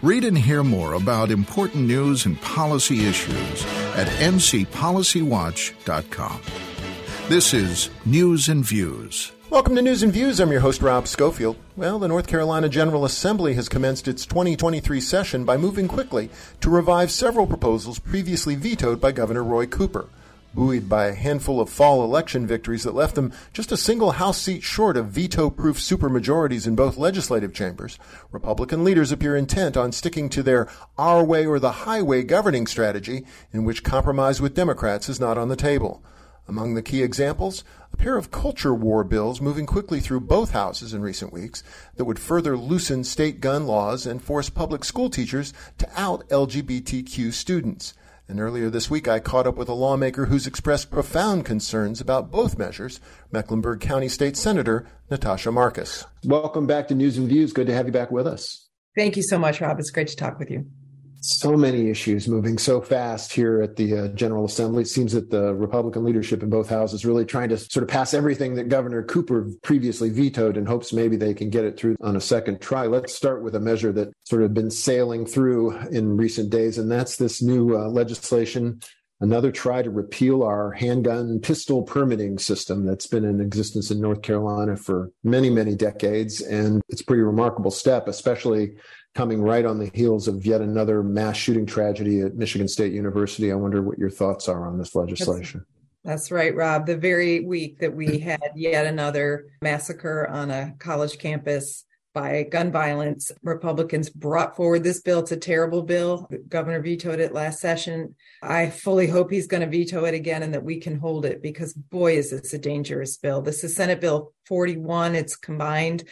Read and hear more about important news and policy issues at ncpolicywatch.com. This is News and Views. Welcome to News and Views. I'm your host, Rob Schofield. Well, the North Carolina General Assembly has commenced its 2023 session by moving quickly to revive several proposals previously vetoed by Governor Roy Cooper. Buoyed by a handful of fall election victories that left them just a single House seat short of veto proof supermajorities in both legislative chambers, Republican leaders appear intent on sticking to their our way or the highway governing strategy, in which compromise with Democrats is not on the table. Among the key examples, a pair of culture war bills moving quickly through both houses in recent weeks that would further loosen state gun laws and force public school teachers to out LGBTQ students. And earlier this week, I caught up with a lawmaker who's expressed profound concerns about both measures, Mecklenburg County State Senator Natasha Marcus. Welcome back to News and Views. Good to have you back with us. Thank you so much, Rob. It's great to talk with you so many issues moving so fast here at the uh, General Assembly. It seems that the Republican leadership in both houses really trying to sort of pass everything that Governor Cooper previously vetoed in hopes maybe they can get it through on a second try. Let's start with a measure that sort of been sailing through in recent days, and that's this new uh, legislation another try to repeal our handgun pistol permitting system that's been in existence in North Carolina for many, many decades. And it's a pretty remarkable step, especially coming right on the heels of yet another mass shooting tragedy at Michigan State University. I wonder what your thoughts are on this legislation. That's, that's right, Rob. The very week that we had yet another massacre on a college campus by gun violence, Republicans brought forward this bill. It's a terrible bill. The governor vetoed it last session. I fully hope he's going to veto it again and that we can hold it because, boy, is this a dangerous bill. This is Senate Bill 41. It's combined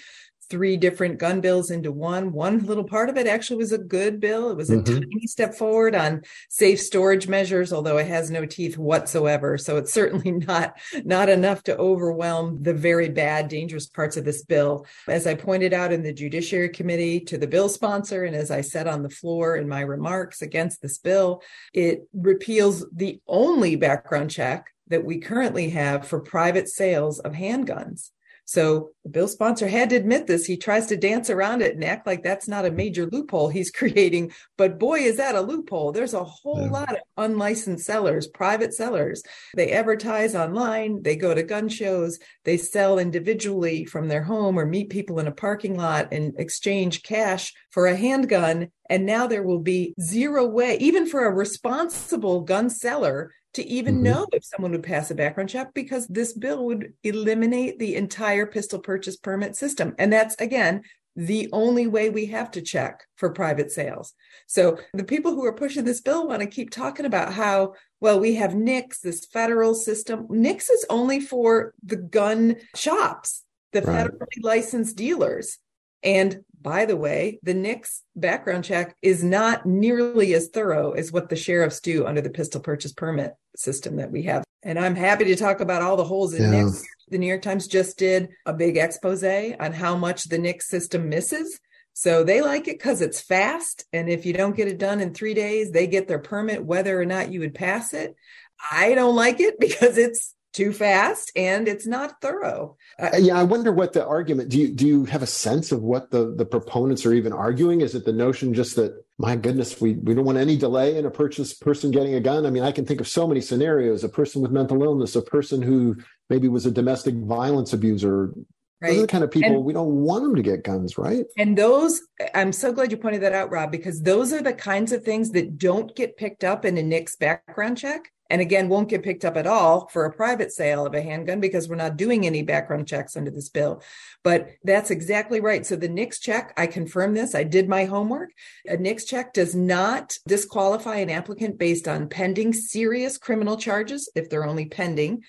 three different gun bills into one. One little part of it actually was a good bill. It was a mm-hmm. tiny step forward on safe storage measures, although it has no teeth whatsoever. So it's certainly not, not enough to overwhelm the very bad, dangerous parts of this bill. As I pointed out in the Judiciary Committee to the bill sponsor, and as I said on the floor in my remarks against this bill, it repeals the only background check that we currently have for private sales of handguns. So the bill sponsor had to admit this. He tries to dance around it and act like that's not a major loophole he's creating. But boy, is that a loophole. There's a whole yeah. lot of unlicensed sellers, private sellers. They advertise online, they go to gun shows, they sell individually from their home or meet people in a parking lot and exchange cash for a handgun. And now there will be zero way, even for a responsible gun seller, to even mm-hmm. know if someone would pass a background check because this bill would eliminate the entire pistol purchase permit system. And that's, again, the only way we have to check for private sales. So the people who are pushing this bill want to keep talking about how, well, we have NICS, this federal system. NICS is only for the gun shops, the right. federally licensed dealers. And by the way, the NICS background check is not nearly as thorough as what the sheriffs do under the pistol purchase permit system that we have. And I'm happy to talk about all the holes in yeah. NICS. The New York Times just did a big expose on how much the NICS system misses. So they like it because it's fast. And if you don't get it done in three days, they get their permit whether or not you would pass it. I don't like it because it's too fast and it's not thorough. Uh, yeah, I wonder what the argument. Do you do you have a sense of what the the proponents are even arguing? Is it the notion just that my goodness, we we don't want any delay in a purchase person getting a gun? I mean, I can think of so many scenarios: a person with mental illness, a person who maybe was a domestic violence abuser. Right. Those are the kind of people and, we don't want them to get guns, right? And those, I'm so glad you pointed that out, Rob, because those are the kinds of things that don't get picked up in a NICS background check and again won't get picked up at all for a private sale of a handgun because we're not doing any background checks under this bill. But that's exactly right. So the NICS check i confirm this. I did my homework. A NICS check does not disqualify an applicant based on pending serious criminal charges if they're only pending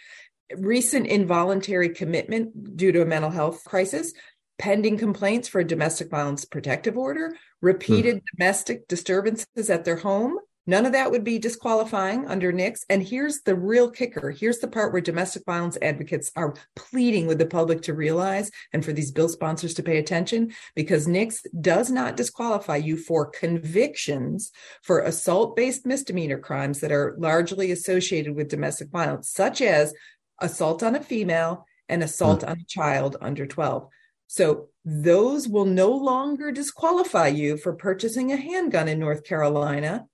recent involuntary commitment due to a mental health crisis pending complaints for a domestic violence protective order repeated hmm. domestic disturbances at their home None of that would be disqualifying under NICS. And here's the real kicker. Here's the part where domestic violence advocates are pleading with the public to realize and for these bill sponsors to pay attention because NICS does not disqualify you for convictions for assault based misdemeanor crimes that are largely associated with domestic violence, such as assault on a female and assault mm. on a child under 12 So those will no longer disqualify you for purchasing a handgun in North Carolina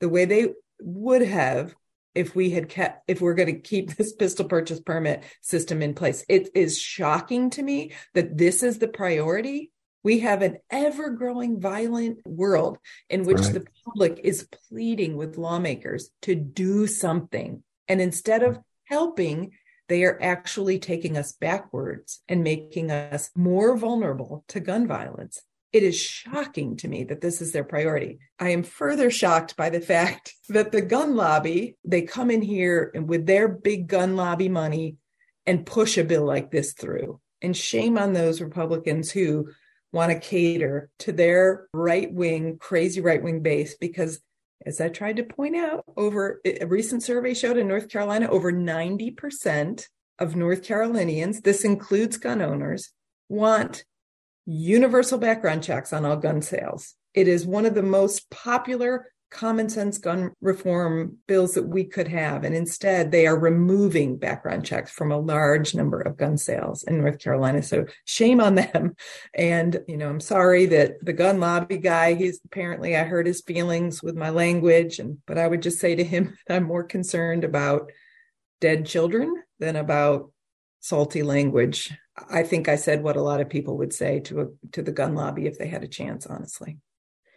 the way they would have if we had kept if we're going to keep this pistol purchase permit system in place. It is shocking to me that this is the priority. We have an ever growing violent world in which right. the public is pleading with lawmakers to do something. And instead of helping they are actually taking us backwards and making us more vulnerable to gun violence it is shocking to me that this is their priority. I am further shocked by the fact that the gun lobby, they come in here and with their big gun lobby money and push a bill like this through. And shame on those Republicans who want to cater to their right wing, crazy right wing base because as I tried to point out, over a recent survey showed in North Carolina, over 90% of North Carolinians, this includes gun owners, want universal background checks on all gun sales. It is one of the most popular common sense gun reform bills that we could have. And instead, they are removing background checks from a large number of gun sales in North Carolina. So shame on them. And, you know, I'm sorry that the gun lobby guy, he's apparently, I hurt his feelings with my language. And, but I would just say to him, I'm more concerned about dead children than about salty language I think I said what a lot of people would say to a, to the gun lobby if they had a chance. Honestly.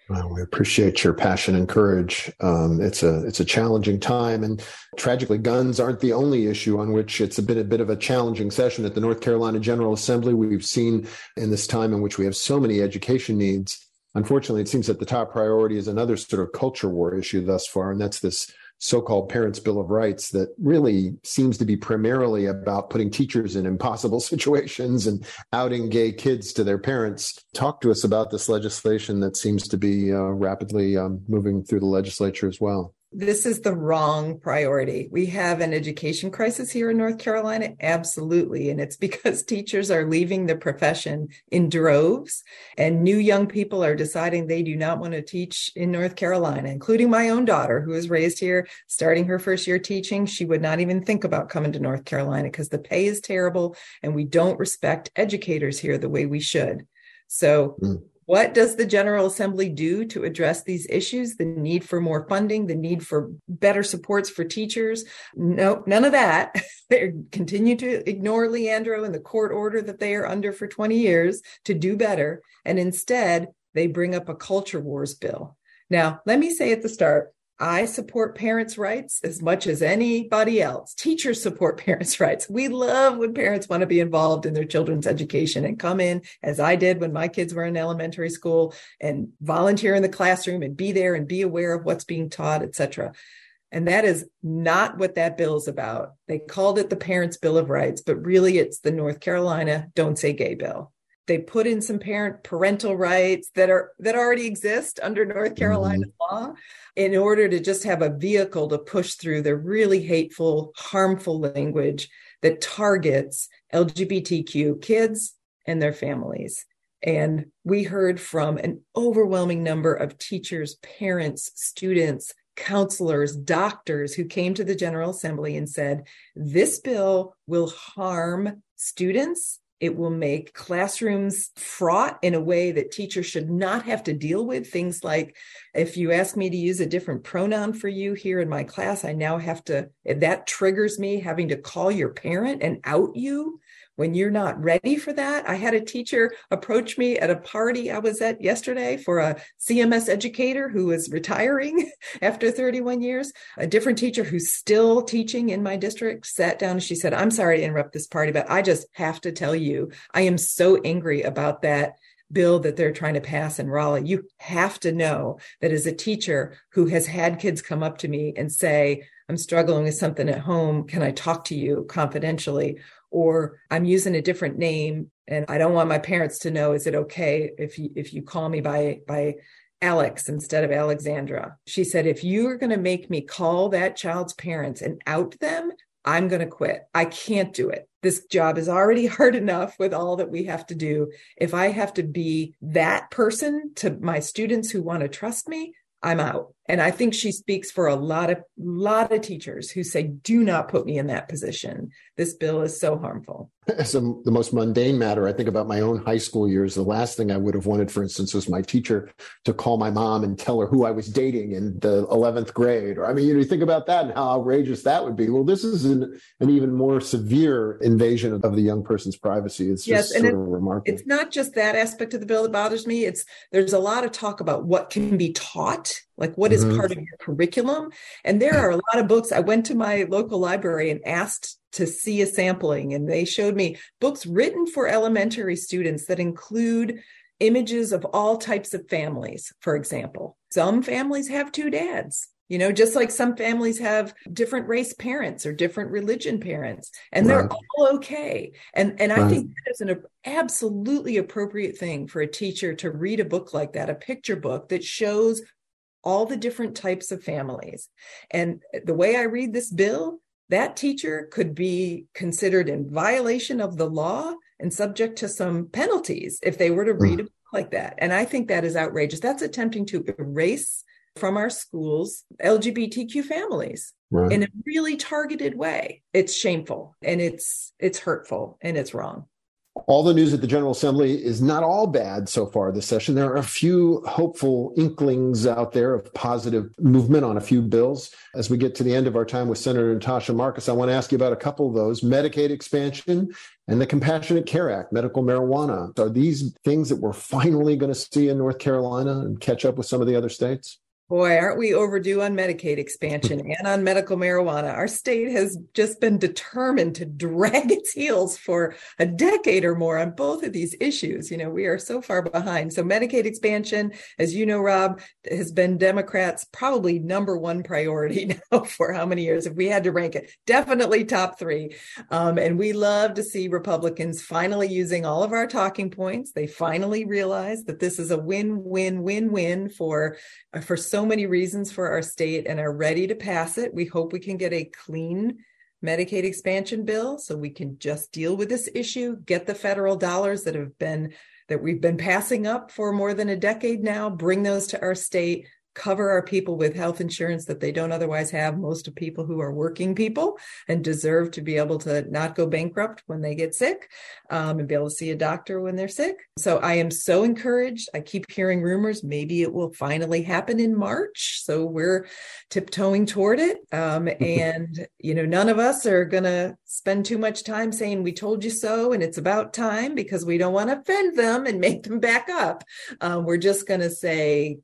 Well, we appreciate your passion and courage. Um, it's a it's a challenging time, and tragically, guns aren't the only issue on which it's been a bit of a challenging session at the North Carolina General Assembly. We've seen in this time in which we have so many education needs. Unfortunately, it seems that the top priority is another sort of culture war issue thus far, and that's this so-called parents bill of rights that really seems to be primarily about putting teachers in impossible situations and outing gay kids to their parents. Talk to us about this legislation that seems to be uh, rapidly um, moving through the legislature as well this is the wrong priority. We have an education crisis here in North Carolina. Absolutely. And it's because teachers are leaving the profession in droves and new young people are deciding they do not want to teach in North Carolina, including my own daughter who was raised here, starting her first year teaching. She would not even think about coming to North Carolina because the pay is terrible and we don't respect educators here the way we should. So mm. What does the General Assembly do to address these issues? The need for more funding, the need for better supports for teachers? No, none of that. they continue to ignore Leandro and the court order that they are under for 20 years to do better. And instead, they bring up a culture wars bill. Now, let me say at the start, I support parents' rights as much as anybody else. Teachers support parents' rights. We love when parents want to be involved in their children's education and come in, as I did when my kids were in elementary school, and volunteer in the classroom and be there and be aware of what's being taught, etc. And that is not what that bill is about. They called it the Parents' Bill of Rights, but really it's the North Carolina Don't Say Gay bill they put in some parent parental rights that are that already exist under North Carolina mm-hmm. law in order to just have a vehicle to push through the really hateful, harmful language that targets LGBTQ kids and their families. And we heard from an overwhelming number of teachers, parents, students, counselors, doctors who came to the General Assembly and said, this bill will harm students it will make classrooms fraught in a way that teachers should not have to deal with. Things like if you ask me to use a different pronoun for you here in my class, I now have to, that triggers me having to call your parent and out you when you're not ready for that. I had a teacher approach me at a party I was at yesterday for a CMS educator who was retiring after 31 years. A different teacher who's still teaching in my district sat down and she said, I'm sorry to interrupt this party, but I just have to tell you, I am so angry about that bill that they're trying to pass in Raleigh. You have to know that as a teacher who has had kids come up to me and say, I'm struggling with something at home. Can I talk to you confidentially? Or I'm using a different name and I don't want my parents to know is it okay if you if you call me by by Alex instead of Alexandra. She said if you're going to make me call that child's parents and out them, I'm going to quit. I can't do it. This job is already hard enough with all that we have to do. If I have to be that person to my students who want to trust me, I'm out. And I think she speaks for a lot of lot of teachers who say, "Do not put me in that position. This bill is so harmful." As a, the most mundane matter, I think about my own high school years. The last thing I would have wanted, for instance, was my teacher to call my mom and tell her who I was dating in the 11th grade. Or, I mean, you, know, you think about that and how outrageous that would be. Well, this is an, an even more severe invasion of the young person's privacy. It's just yes, and sort it, of remarkable. It's not just that aspect of the bill that bothers me. It's there's a lot of talk about what can be taught like what is mm-hmm. part of your curriculum and there are a lot of books i went to my local library and asked to see a sampling and they showed me books written for elementary students that include images of all types of families for example some families have two dads you know just like some families have different race parents or different religion parents and right. they're all okay and and right. i think that is an absolutely appropriate thing for a teacher to read a book like that a picture book that shows all the different types of families. And the way I read this bill, that teacher could be considered in violation of the law and subject to some penalties if they were to read mm. a book like that. And I think that is outrageous. That's attempting to erase from our schools LGBTQ families right. in a really targeted way. It's shameful and it's it's hurtful and it's wrong. All the news at the General Assembly is not all bad so far this session. There are a few hopeful inklings out there of positive movement on a few bills. As we get to the end of our time with Senator Natasha Marcus, I want to ask you about a couple of those Medicaid expansion and the Compassionate Care Act, medical marijuana. Are these things that we're finally going to see in North Carolina and catch up with some of the other states? Boy, aren't we overdue on Medicaid expansion and on medical marijuana? Our state has just been determined to drag its heels for a decade or more on both of these issues. You know, we are so far behind. So, Medicaid expansion, as you know, Rob, has been Democrats' probably number one priority now for how many years? If we had to rank it, definitely top three. Um, and we love to see Republicans finally using all of our talking points. They finally realize that this is a win, win, win, win for for so so many reasons for our state and are ready to pass it. We hope we can get a clean Medicaid expansion bill so we can just deal with this issue, get the federal dollars that have been that we've been passing up for more than a decade now, bring those to our state, cover our people with health insurance that they don't otherwise have. Most of people who are working people and deserve to be able to not go bankrupt when they get sick um, and be able to see a doctor when they're sick. So I am so encouraged. I keep hearing rumors. Maybe it will finally happen in March. So we're tiptoeing toward it. Um, and, you know, none of us are going to spend too much time saying we told you so and it's about time because we don't want to offend them and make them back up. Um, we're just going to say,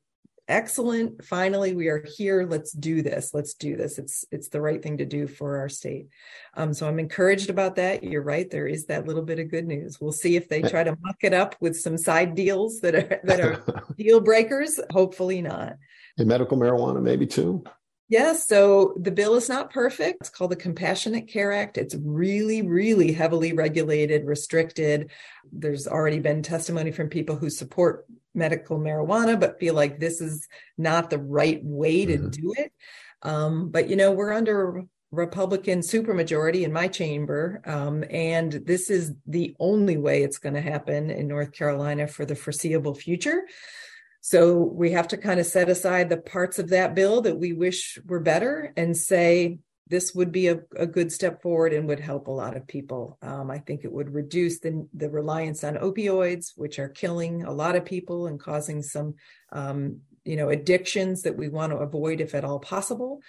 excellent. Finally we are here. Let's do this. Let's do this. It's it's the right thing to do for our state. Um, so i'm encouraged about that. You're right. There is that little bit of good news. We'll see if they try to muck it up with some side deals that are that are deal breakers. Hopefully not. And medical marijuana maybe too. Yes. So the bill is not perfect. It's called the Compassionate Care Act. It's really, really heavily regulated, restricted. There's already been testimony from people who support medical marijuana, but feel like this is not the right way to mm-hmm. do it. Um, but, you know, we're under Republican supermajority in my chamber. Um, and this is the only way it's going to happen in North Carolina for the foreseeable future. So we have to kind of set aside the parts of that bill that we wish were better and say this would be a, a good step forward and would help a lot of people. Um, I think it would reduce the, the reliance on opioids, which are killing a lot of people and causing some, um, you know, addictions that we want to avoid if at all possible.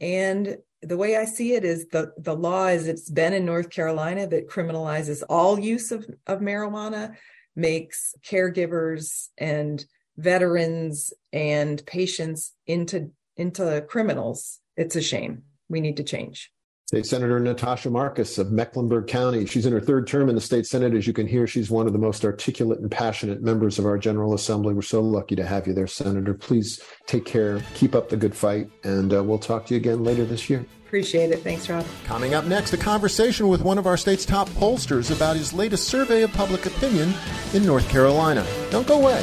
And the way I see it is the, the law as it's been in North Carolina that criminalizes all use of, of marijuana makes caregivers and veterans and patients into into criminals it's a shame we need to change State Senator Natasha Marcus of Mecklenburg County. She's in her third term in the state Senate. As you can hear, she's one of the most articulate and passionate members of our General Assembly. We're so lucky to have you there, Senator. Please take care, keep up the good fight, and uh, we'll talk to you again later this year. Appreciate it. Thanks, Rob. Coming up next, a conversation with one of our state's top pollsters about his latest survey of public opinion in North Carolina. Don't go away.